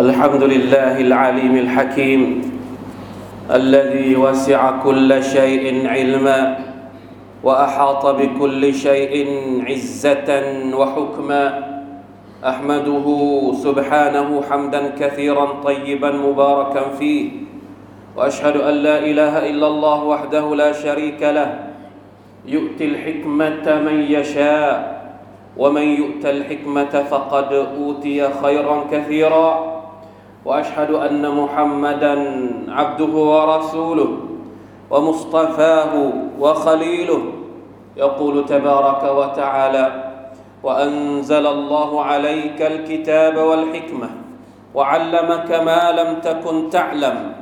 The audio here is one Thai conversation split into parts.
الحمد لله العليم الحكيم الذي وسع كل شيء علما وأحاط بكل شيء عزة وحكما. أحمده سبحانه حمدا كثيرا طيبا مباركا فيه. وأشهد أن لا إله إلا الله وحده لا شريك له. يؤتي الحكمة من يشاء ومن يؤت الحكمة فقد أوتي خيرا كثيرا. وأشهد أن محمدا عبده ورسوله ومصطفاه وخليله. يقول تبارك وتعالى وأنزل الله عليك الكتاب والحكمة وعلمك ما لم تكن تعلم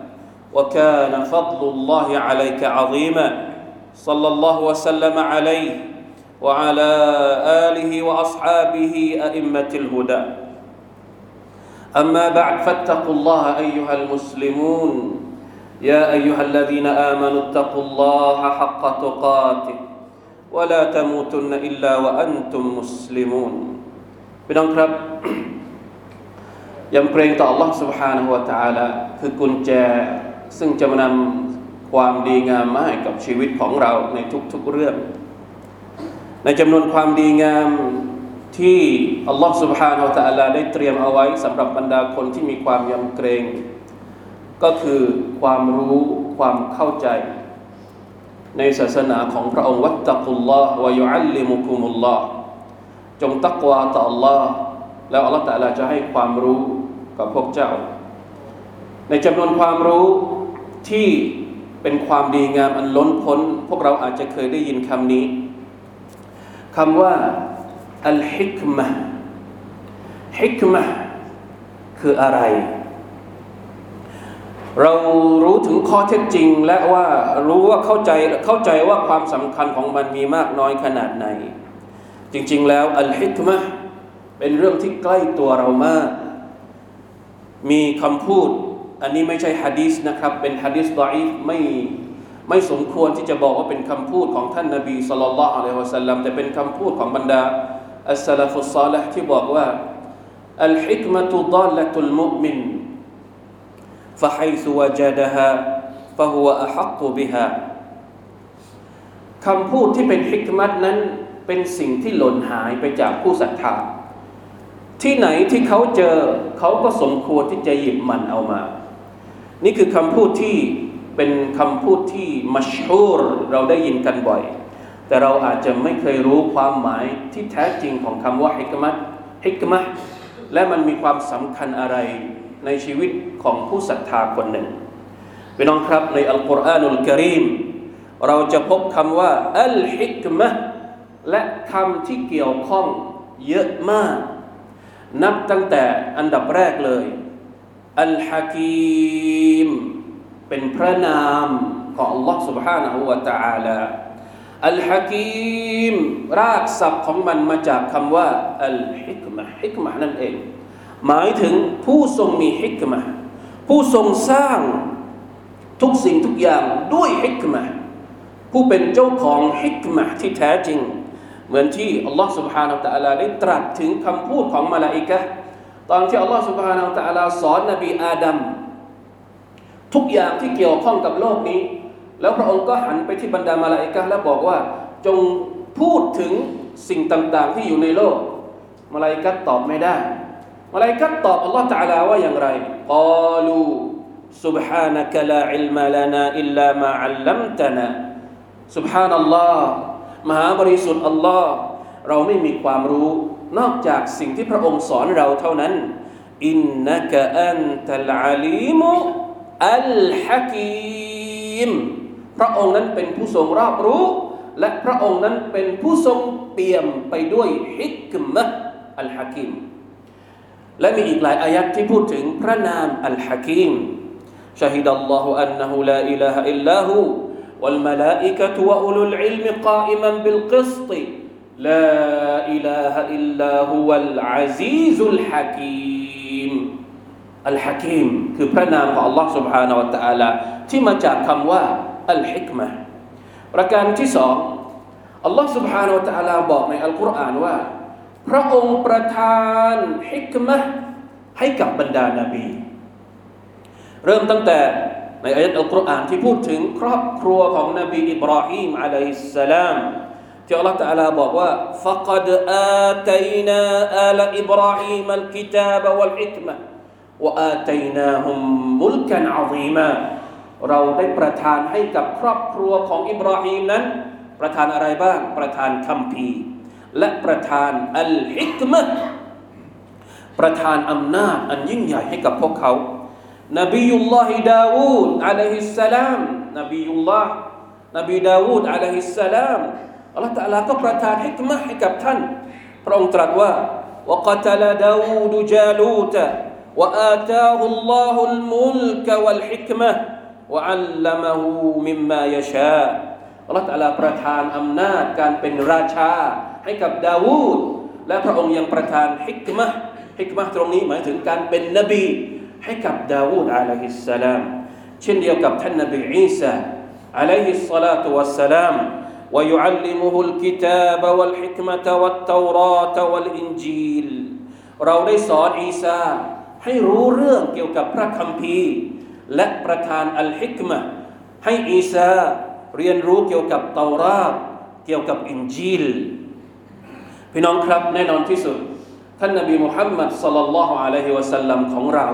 وكان فضل الله عليك عظيما. صلى الله وسلم عليه وعلى آله وأصحابه أئمة الهدى. أما بعد فاتقوا الله أيها المسلمون يا أيها الذين آمنوا اتقوا الله حق تقاته ولا تموتن إلا وأنتم مسلمون พี่น้องครับยำเกรงต่อ Allah سبحانه และ تعالى คือกุญแจซึ่งจะมานำความดีงามมาให้กับชีวิตของเราในทุกๆเรื่อง ในจำนวนความดีงาม ที่อัลลอฮ์ سبحانه และ تعالى ได้เตรียมเอาไว้สำหรับบรรดาคนที่มีความยำเกรง ก็คือความรู้ความเข้าใจ ในศาสนาของพระองค์วัตตะกุลลอฮ์วะยุอัลลิมุคุมุลลอฮ์จงตักวาต่อ Allah แล้วอัลลอฮ์ตะลาจะให้ความรู้กับพวกเจ้า ในจำนวนความรู้ที่เป็นความดีงามอันล้นพ้น พวกเราอาจจะเคยได้ยินคำนี้คำว่า อัลฮิกมะฮิกมะคืออะไร เรารู้ถึงข้อเท็จจริง และว่ารู้ว่าเข้าใจเข้าใจว่าความสำคัญของมันมีมากน้อยขนาดไหน จริง ๆ แล้วอัลฮิกมะเป็นเรื่องที่ใกล้ตัวเรามาก มีคำพูด อันนี้ไม่ใช่ฮะดีษนะครับ เป็นฮะดีษดออีฟไม่ไม่สมควรที่จะบอกว่าเป็นคำพูดของท่านนาบีสุลต่านละอัลลอฮฺสัลลัมแต่เป็นคำพูดของบรรดา อัสลาฟุสซาลห์ที่บอกว่าอัลฮิกมะตุดอลละตุลมุมิน فحيث وجدها فهو أحق بها คำพูดที่เป็นฮิกมัตนั้นเป็นสิ่งที่หล่นหายไปจากผู้ศรัทธาที่ไหนที่เขาเจอเขาก็สมควรที่จะหยิบมันเอามา นี่คือคำพูดที่เป็นคำพูดที่มัชฮูรเราได้ยินกันบ่อย แต่เราอาจจะไม่เคยรู้ความหมายที่แท้จริงของคำว่าฮิกมะฮิกมะและมันมีความสำคัญอะไรในชีวิตของผู้ศรัทธาคนหนึ่งพี่น้องครับในอัลกุรอานุลกิรีมเราจะพบคำว่าอัลฮิกมะและคำที่เกี่ยวข้องเยอะมาก นับตั้งแต่อันดับแรกเลยอัลฮะกีมเป็นพระนามของ Allah subhanahu wa ta'ala อัลฮะกีมรากศัพท์ของมันมาจากคำว่าอัลฮิกมะฮิกมะนั่นเอง หมายถึงผู้ทรงมีฮิกมะผู้ทรงสร้างทุกสิ่งทุกอย่างด้วยฮิกมะผู้เป็นเจ้าของฮิกมะที่แท้จริง เหมือนที่อัลลอฮ์ سبحانه และ تعالى ได้ตรัสถึงคำพูดของมาลาอิกะตอนที่อัลลอฮ์ سبحانه และ تعالى สอนนบีอาดัมทุกอย่างที่เกี่ยวข้องกับโลกนี้ แล้วพระองค์ก็หันไปที่บรรดามาลาอิกะและบอกว่า จงพูดถึงสิ่งต่างๆ ที่อยู่ในโลก มาลาอิกะตอบไม่ได้ มาลาอิกะตอบอัลลอฮฺตะลาว่าอย่างไรกาลู سبحانك لا علم لنا إلا ما علمتنا سبحان الله มหาบริสุทธิ์อัลลอฮ์เราไม่มีความรู้ นอกจากสิ่งที่พระองค์สอนเราเท่านั้น อินนักอันตัลอาลีมุอัลฮะกีม พระองค์นั้นเป็นผู้ทรงรอบรู้ และพระองค์นั้นเป็นผู้ทรงเปี่ยมไปด้วยฮิกมะอัลฮะกิมและมีอีกหลายอายัดที่พูดถึงพระนามอัลฮะกิม شهد الله أنه لا إله إلا هو والملائكة وأولو العلم قائما بالقسط لا إله إلا هو العزيز الحكيم الحكيم คือพระนามของ Allah سبحانه และ تعالى ที่มาจากคำว่า อัลฮิกมะประการที่สองอัลลอฮ์ سبحانه และ تعالى บอกในอัลกุรอานว่า พระองค์ประทานฮิกมะ ให้กับบรรดานาบี เริ่มตั้งแต่ในอายะห์อัลกุรอานที่พูดถึงครอบครัวของนบีอิบราฮิมอะลัยฮิสสลามที่อัลลอฮฺตะอาลาบอกว่า فقد آتينا آل إبراهيم الكتاب والحكمة وآتيناهم ملكا عظيما เราได้ประทานให้กับครอบครัวของอิบราฮิมนั้น ประทานอะไรบ้าง ประทานคัมภีร์ และประทานอัลฮิกมะประทานอำนาจอันยิ่งใหญ่ให้กับพวกเขานบียุลลอฮิดาวูดอะลัยฮิสสลามนบียุลลอฮ์นบีดาวูดอะลัยฮิสสลามอัลลอฮฺตะลาก็ประทานฮิกมะให้กับท่าน พระองค์ตรัสว่า وقتل داود جالوت وآتاه الله الملك والحكمة وعلمه مما يشاء อัลลอฮฺตะลาประทานอำนาจการเป็นราชาให้กับดาวูดและพระองค์ยังประทานฮิกมะฮิกมะตรงนี้หมายถึงการเป็นนบีให้กับดาวูดอะลัยฮิสสลามเช่นเดียวกับท่านนบีอีสาอะลัยฮิสสลาตุวัสสลาม ويعلمه الكتاب والحكمة والتوراة والإنجيل เราได้สอนอีสาให้รู้เรื่องเกี่ยวกับพระคัมภีร์ และประทานอัลฮิกมะให้อีสาเรียนรู้เกี่ยวกับเตาราตเกี่ยวกับอินจีล พี่น้องครับแน่นอนที่สุด ท่านนบีมุฮัมมัดสัลลัลลอฮุอะลัยฮิวะสัลลัมของเรา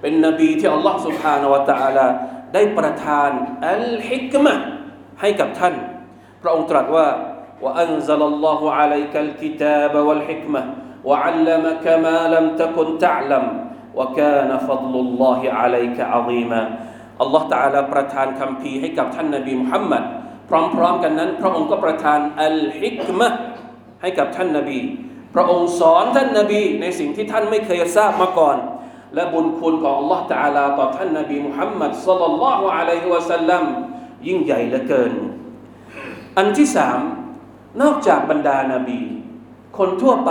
เป็นนบีที่อัลลอฮ์ سبحانه และ تعالى ได้ประทานอัลฮิกมะให้กับท่าน พระองค์ตรัสว่า وأنزل الله عليك الكتاب والحكمة وعلمك ما لم تكن تعلم وكان فضل الله عليك عظيما อัลลอฮ์ تعالى ประทานคำพีให้กับท่านนบีมุฮัมมัดพร้อมๆกันนั้น พระองค์ก็ประทานอัลฮิกมะให้กับท่านนบี พระองค์สอนท่านนบีในสิ่งที่ท่านไม่เคยทราบมาก่อน และบุญคุณของ Allah Taala ต่อท่านนบีมุฮัมมัดสัลลัลลอฮุอะลัยฮิวะสัลลัมยิ่งใหญ่เหลือเกิน อันที่สามนอกจากบรรดานาบี คนทั่วไป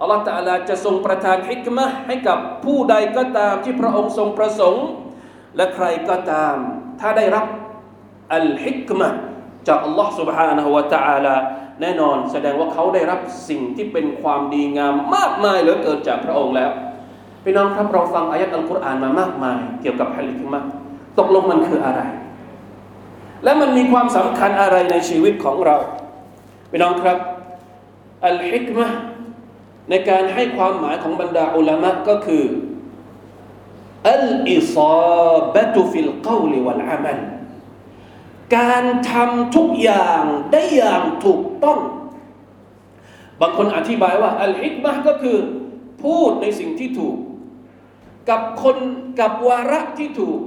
อัลลอฮฺตะลาจะทรงประทานฮิกมะให้กับผู้ใดก็ตามที่พระองค์ทรงประสงค์ และใครก็ตาม ถ้าได้รับอัลฮิกมะจากอัลลอฮ์ سبحانه และ تعالى แน่นอนแสดงว่าเขาได้รับสิ่งที่เป็นความดีงามมากมายเหลือเกินจากพระองค์แล้วพี่น้องครับเราฟังอายัดอัลกุรอานมามากมาย เกี่ยวกับฮัลฮิกมะตกลงมันคืออะไร และมันมีความสำคัญอะไรในชีวิตของเราพี่น้องครับอัลฮิกมะ ในการให้ความหมายของบรรดาอุลามะก็คืออัลอิซาบะตุฟิลกาวลิวัลอามัลการทำทุกอย่างได้อย่างถูกต้อง บางคนอธิบายว่า อัลฮิกมะก็คือ พูดในสิ่งที่ถูก กับคนกับวาระที่ถูก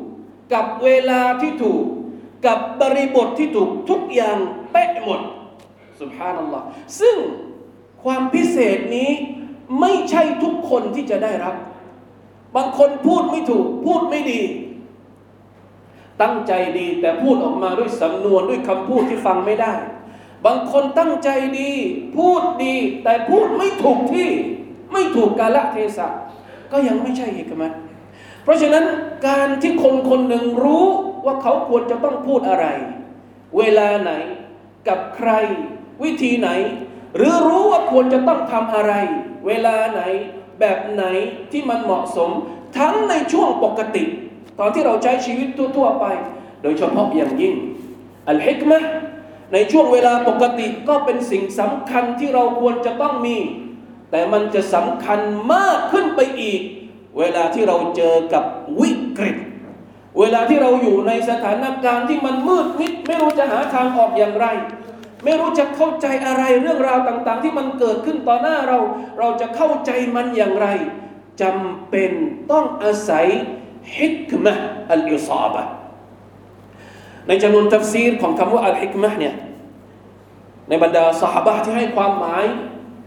กับเวลาที่ถูก กับบริบทที่ถูกทุกอย่างเป๊ะหมดสุภานัลลอฮ์ซึ่ง ความพิเศษนี้ไม่ใช่ทุกคนที่จะได้รับ บางคนพูดไม่ถูก พูดไม่ดี ตั้งใจดีแต่พูดออกมาด้วยสำนวนด้วยคำพูดที่ฟังไม่ได้ บางคนตั้งใจดี พูดดี แต่พูดไม่ถูกที่ ไม่ถูกกาลเทศะ ก็ยังไม่ใช่ฮิกมัตเพราะฉะนั้นการที่คนคนหนึ่งรู้ว่าเขาควรจะต้องพูดอะไร เวลาไหนกับใคร วิธีไหน หรือรู้ว่าควรจะต้องทำอะไร เวลาไหนแบบไหนที่มันเหมาะสม ทั้งในช่วงปกติ ตอนที่เราใช้ชีวิตทั่วๆไป โดยเฉพาะอย่างยิ่งอัลฮิกมะในช่วงเวลาปกติก็เป็นสิ่งสำคัญที่เราควรจะต้องมี แต่มันจะสำคัญมากขึ้นไปอีก เวลาที่เราเจอกับวิกฤต เวลาที่เราอยู่ในสถานการณ์ที่มันมืดมิดไม่รู้จะหาทางออกอย่างไร ไม่รู้จะเข้าใจอะไรเรื่องราวต่าง ๆ ที่มันเกิดขึ้นต่อหน้าเรา เราจะเข้าใจมันอย่างไรจำเป็นต้องอาศัยฮิกมะอัลอิซาบะในจำนวนทัฟซีรของคำว่าอัลฮิกมะเนี่ยในบรรดาสหบะที่ให้ความหมาย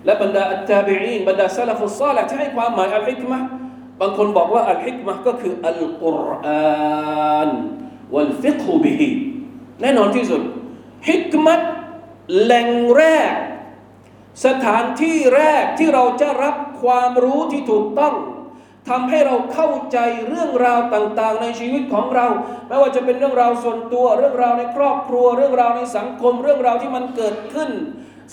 และบรรดาอัตตาบีอีนบรรดาซาลฟุสซาลที่ให้ความหมายอัลฮิกมะบางคนบอกว่าอัลฮิกมะก็คืออัลกุรอานวัลฟิกฮุบิฮิแน่นอนที่สุดฮิกมะ แหล่งแรก สถานที่แรกที่เราจะรับความรู้ที่ถูกต้องทำให้เราเข้าใจเรื่องราวต่างๆ ในชีวิตของเรา ไม่ว่าจะเป็นเรื่องราวส่วนตัว เรื่องราวในครอบครัว เรื่องราวในสังคม เรื่องราวที่มันเกิดขึ้น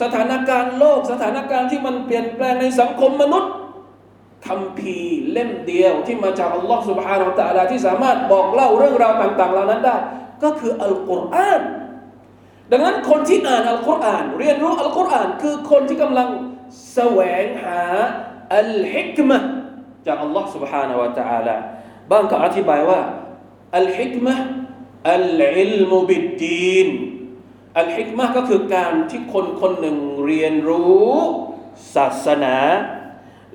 สถานการณ์โลก สถานการณ์ที่มันเปลี่ยนแปลงในสังคมมนุษย์คำพีเล่มเดียวที่มาจากอัลลอฮ์ سبحانه และ تعالى ที่สามารถบอกเล่าเรื่องราวต่างๆเหล่านั้นได้ ก็คืออัลกุรอาน ดังนั้นคนที่อ่านอัลกุรอานเรียนรู้อัลกุรอานคือคนที่กำลังแสวงหาอัลฮิกมะจากอัลลอฮ์ سبحانه และ تعالى บางก็อธิบายว่าอัลฮิกมะอัลอิลมุบิดดีนอัลฮิกมะก็คือการที่คนคนหนึ่งเรียนรู้ศาสนา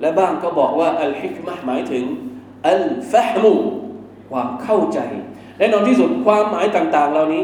และบ้างก็บอกว่าอัลฮิกมะหมายถึงอัลฟะฮมุความเข้าใจแน่นอนที่สุดความหมายต่างๆ เหล่านี้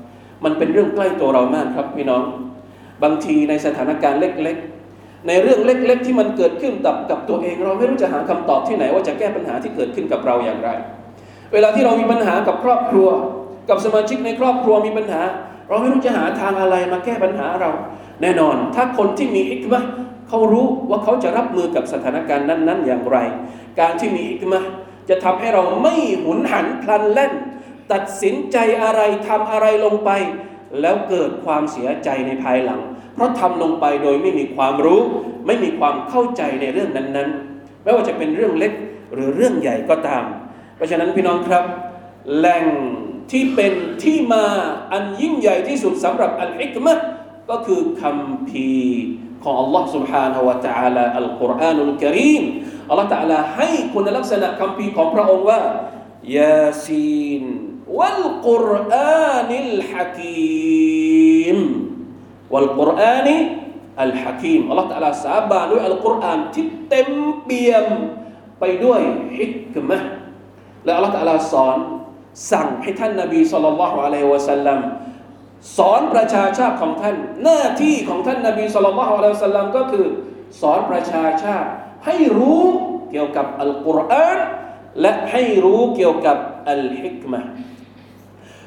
มันเป็นเรื่องใกล้ตัวเรามากครับพี่น้อง บางทีในสถานการณ์เล็กๆ ในเรื่องเล็กๆ ที่มันเกิดขึ้นกับกับตัวเอง เราไม่รู้จะหาคำตอบที่ไหน ว่าจะแก้ปัญหาที่เกิดขึ้นกับเราอย่างไร เวลาที่เรามีปัญหากับครอบครัว กับสมาชิกในครอบครัวมีปัญหา เราไม่รู้จะหาทางอะไรมาแก้ปัญหาเรา แน่นอน ถ้าคนที่มีอิกมะเขารู้ว่าเขาจะรับมือกับสถานการณ์นั้น ๆ อย่างไร การที่มีอิกมะจะทำให้เราไม่หุนหันพลันเล่น ตัดสินใจอะไรทำอะไรลงไป แล้วเกิดความเสียใจในภายหลังเพราะทำลงไปโดยไม่มีความรู้ ไม่มีความเข้าใจในเรื่องนั้นๆ ไม่ว่าจะเป็นเรื่องเล็กหรือเรื่องใหญ่ก็ตาม เพราะฉะนั้นพี่น้องครับ แหล่งที่เป็นที่มาอันยิ่งใหญ่ที่สุดสำหรับอัลฮิกมะก็คือคำพีของ Allah سبحانه และ تعالى อัลกุรอานุลกิริมอัลลอฮฺ تعالى ให้คุณลักษณะคำพีของพระองค์ว่ายาซีน วัลกุรอานิลฮะกีมวัลกุรอานีอัลฮะกีมอัลลอฮฺตะลาสาบานด้วยอัลกุรอานที่เต็มเปี่ยมไปด้วยฮิกมะและอัลลอฮฺตะลาสอนสั่งให้ท่านนบีสุลต่านละฮ์อะลัยฮิวะสัลลัมสอนประชาชาติของท่าน หน้าที่ของท่านนบีสุลต่านละฮ์อะลัยฮิวะสัลลัมก็คือ สอนประชาชาติ ให้รู้เกี่ยวกับอัลกุรอานและให้รู้เกี่ยวกับอัลฮิกมะ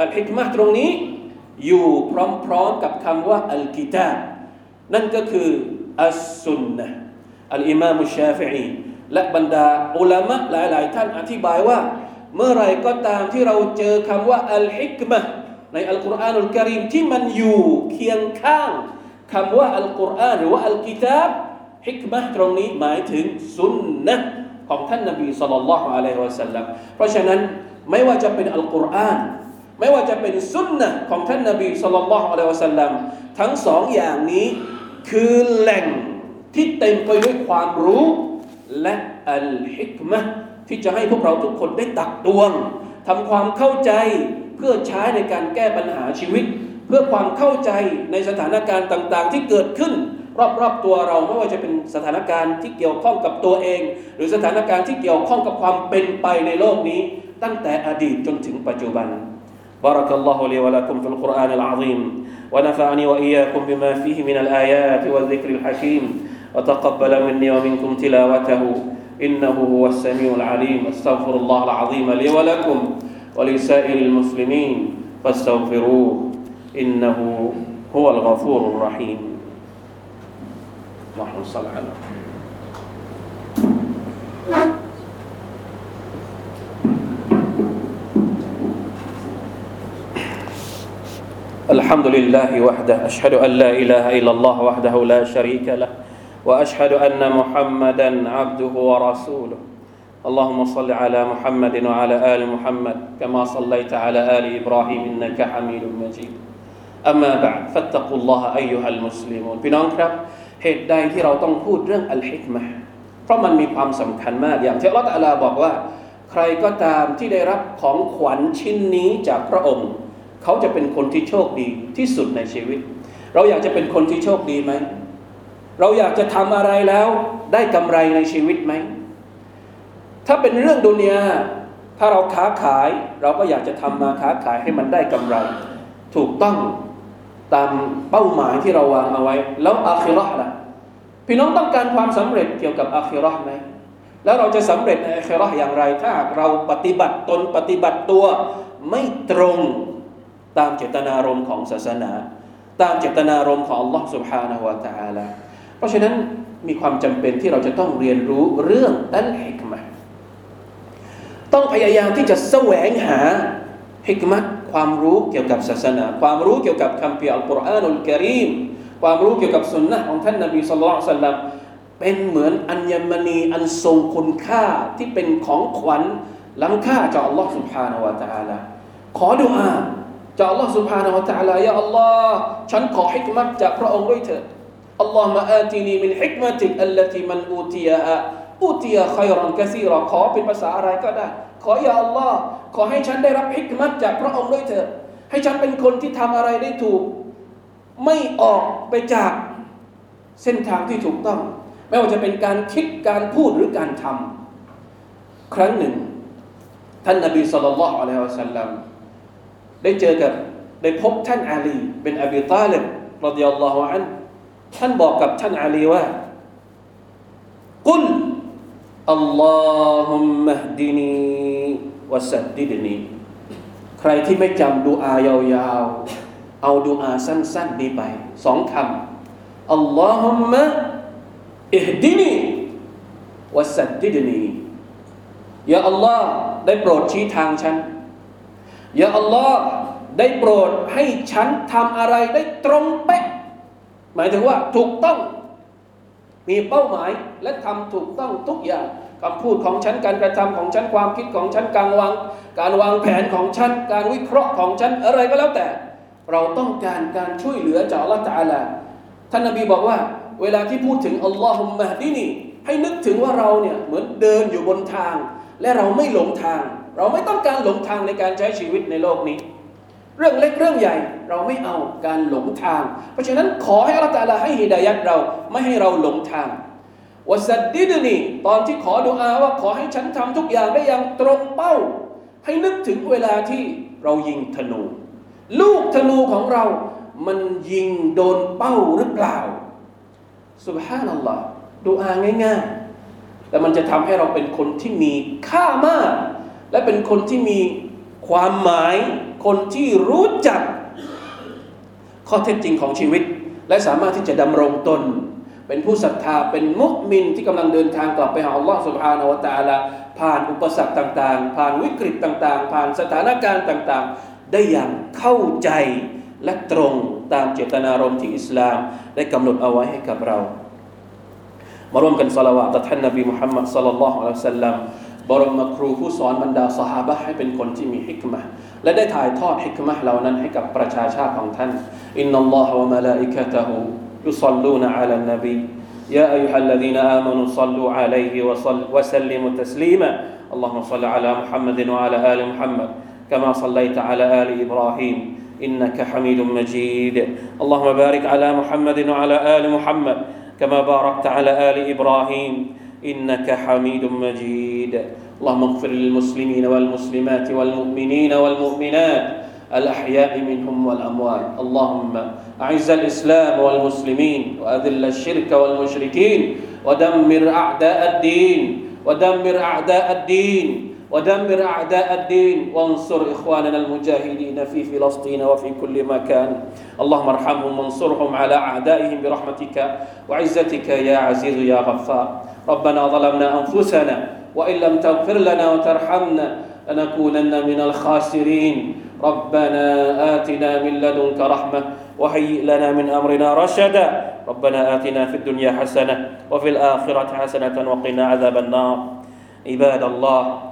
อัลฮิกมะตรงนี้อยู่พร้อมๆกับคำว่าอัลกิตาบนั่นก็คืออัสซุนนะอัลอิมามุชชาฟิอีและบรรดาอุลามะหลาย ๆ ท่านอธิบายว่า เมื่อไรก็ตามที่เราเจอคำว่าอัลฮิกมะในอัลกุรอานุลกะรีมที่มันอยู่เคียงข้างคำว่าอัลกุรอานหรือว่าอัลกิตาบฮิกมะตรงนี้หมายถึงสุนนะของท่านนบีصلى الله عليه وسلمเพราะฉะนั้นไม่ว่าจะเป็นอัลกุรอาน ไม่ว่าจะเป็นสุนนะของท่านนาบีสุลต่านอะลัยฮิวะสัลลัมทั้งสองอย่างนี้คือแหล่งที่เต็มไปด้วยความรู้และอัลฮิกมะที่จะให้พวกเราทุกคนได้ตักตวงทำความเข้าใจเพื่อใช้ในการแก้ปัญหาชีวิต เพื่อความเข้าใจในสถานการณ์ต่าง ๆ ที่เกิดขึ้น รอบๆตัวเราไม่ว่าจะเป็นสถานการณ์ที่เกี่ยวข้องกับตัวเอง หรือสถานการณ์ที่เกี่ยวข้องกับความเป็นไปในโลกนี้ ตั้งแต่อดีตจนถึงปัจจุบัน بارك الله لي ولكم في القرآن العظيم ونفعني وإياكم بما فيه من الآيات والذكر الحكيم وتقبل مني ومنكم تلاوته إنه هو السميع العليم أستغفر الله العظيم لي ولكم ولسائر المسلمين فاستغفروه إنه هو الغفور الرحيم. اللهم صل على الحمد لله وحده أشهد أن لا إله إلا الله وحده لا شريك له وأشهد أن محمدا عبده ورسوله. اللهم صل على محمد وعلى آل محمد كما صليت على آل إبراهيم إنك حميد مجيد. أما بعد فاتقوا الله أيها المسلمون. พี่น้องครับเหตุใดที่เราต้องพูดเรื่องอัลฮิกมะเพราะมันมีความสำคัญมากอย่างที่อัลลอฮฺบอกว่า ใครก็ตามที่ได้รับของขวัญชิ้นนี้จากพระองค์ เขาจะเป็นคนที่โชคดีที่สุดในชีวิต เราอยากจะเป็นคนที่โชคดีไหม เราอยากจะทำอะไรแล้วได้กำไรในชีวิตไหม ถ้าเป็นเรื่องดุนยาถ้าเราค้าขายเราก็อยากจะทำมาค้าขายให้มันได้กำไร ถูกต้องตามเป้าหมายที่เราวางเอาไว้ แล้วอาคิรอห์ล่ะพี่น้องต้องการความสำเร็จเกี่ยวกับอาคิรอห์ไหมแล้วเราจะสำเร็จในอาคิรอห์อย่างไร ถ้าหากเราปฏิบัติตนปฏิบัติตัวไม่ตรง ตามเจตนารมณ์ของศาสนา ตามเจตนารมณ์ของ Allah سبحانه และ تعالى เพราะฉะนั้นมีความจำเป็นที่เราจะต้องเรียนรู้เรื่องอัลฮิกมะต้องพยายามที่จะแสวงหาฮิกมัตความรู้เกี่ยวกับศาสนา ความรู้เกี่ยวกับคำพิอัลกุรอานุลกิริมความรู้เกี่ยวกับสุนนะของท่านนบีสุลต่านสัลลัมเป็นเหมือนอัญมณีอันทรงคุณค่าที่เป็นของขวัญล้ำค่าจากอัลลอฮ์ سبحانه และ تعالى ขอดุอา จากอัลลอฮ์สุบฮานาวะตะลายาอัลลอฮ์ฉันขอฮิกมัตจากพระองค์ด้วยเถิดอัลลอฮ์มาอาตีนีมินฮิกมัติอัลลติมันอูตียาอูตียาไครอนกะซีรอขอเป็นภาษาอะไรก็ได้ ขอยาอัลลอฮ์ขอให้ฉันได้รับฮิกมัตจากพระองค์ด้วยเถิดให้ฉันเป็นคนที่ทำอะไรได้ถูก ไม่ออกไปจากเส้นทางที่ถูกต้อง ไม่ว่าจะเป็นการคิดการพูดหรือการทำ ครั้งหนึ่ง ท่านนบีสุลต่านละอัลลอฮฺสัลลัม ได้เจอกับได้พบท่านอาลีเป็นอบีตาลิบรดิยัลลอฮุอันท่านบอกกับท่านอาลีว่ากุลอัลลอฮุมมะดินีวะสัดดิดนีใครที่ไม่จำดูอายาวๆ เอาดูอาสั้นๆนี้ไปสองคำอัลลอฮุมมะอิฮดินีวะสัดดิดนียาอัลลอฮ์ได้โปรดชี้ทางฉัน ยาอัลลอฮ์ได้โปรดให้ฉันทำอะไรได้ตรงเป๊ะ หมายถึงว่าถูกต้อง มีเป้าหมายและทำถูกต้องทุกอย่างคำพูดของฉันการกระทำของฉันความคิดของฉันการวางการวางแผนของฉันการวิเคราะห์ของฉันอะไรก็แล้วแต่ เราต้องการการช่วยเหลือจากอัลลอฮฺตาลาท่านนบีบอกว่า เวลาที่พูดถึงอัลลอฮุมะดีนี่ให้นึกถึงว่าเราเนี่ยเหมือนเดินอยู่บนทาง และเราไม่หลงทาง เราไม่ต้องการหลงทางในการใช้ชีวิตในโลกนี้ เรื่องเล็กเรื่องใหญ่เราไม่เอาการหลงทาง เพราะฉะนั้นขอให้อัลลอฮฺตาลาให้ฮิดายัดเราไม่ให้เราหลงทางวสัดดิดนีตอนที่ขอดุอาว่าขอให้ฉันทำทุกอย่างได้อย่างตรงเป้า ให้นึกถึงเวลาที่เรายิงธนู ลูกธนูของเรา มันยิงโดนเป้าหรือเปล่าสุบฮานัลลอฮ์ดุอาง่าย ๆ แต่มันจะทำให้เราเป็นคนที่มีค่ามาก และเป็นคนที่มีความหมาย คนที่รู้จักข้อเท็จจริงของชีวิต และสามารถที่จะดำรงตน เป็นผู้ศรัทธาเป็นมุสลิมที่กำลังเดินทางกลับไปหาอัลลอฮ์สุบฮานาวตาละผ่านอุปสรรคต่าง ๆ ผ่านวิกฤตต่าง ๆ ผ่านสถานการณ์ต่าง ๆ ได้อย่างเข้าใจและตรงตามเจตนารมณ์ที่อิสลามได้กำหนดเอาไว้ให้กับเรา มาร่วมกันสละวะต่อท่านนบีมุฮัมมัดสัลลัลลอฮุอะลัยฮิสะสลลัม บรมครูผู้สอนบรรดาสหายให้เป็นคนที่มีฮิกมะและได้ถ่ายทอดฮิกมะเหล่านั้นให้กับประชาชาติของท่านอินนัลลอฮฺวะมะลาอิกะตะฮู يصلون على النبي يا أيها الذين آمنوا صلوا عليه وصل وسلموا تسليما اللهم صل على محمد وعلى آل محمد كما صليت على آل إبراهيم إنك حميد مجيد اللهم بارك على محمد وعلى آل محمد كما باركت على آل إبراهيم إنك حميد مجيد. اللهم اغفر للمسلمين والمسلمات والمؤمنين والمؤمنات الأحياء منهم والأموات. اللهم أعز الإسلام والمسلمين وأذل الشرك والمشركين ودمر أعداء الدين. ودمر أعداء الدين. ودمر أعداء الدين وانصر إخواننا المجاهدين في فلسطين وفي كل مكان. اللهم ارحمهم وانصرهم على أعدائهم برحمتك وعزتك يا عزيز يا غفار. ربنا ظلمنا أنفسنا وإن لم تغفر لنا وترحمنا لنكونن من الخاسرين. ربنا آتنا من لدنك رحمة وهيئ لنا من أمرنا رشدا. ربنا آتنا في الدنيا حسنة وفي الآخرة حسنة وقنا عذاب النار. عباد الله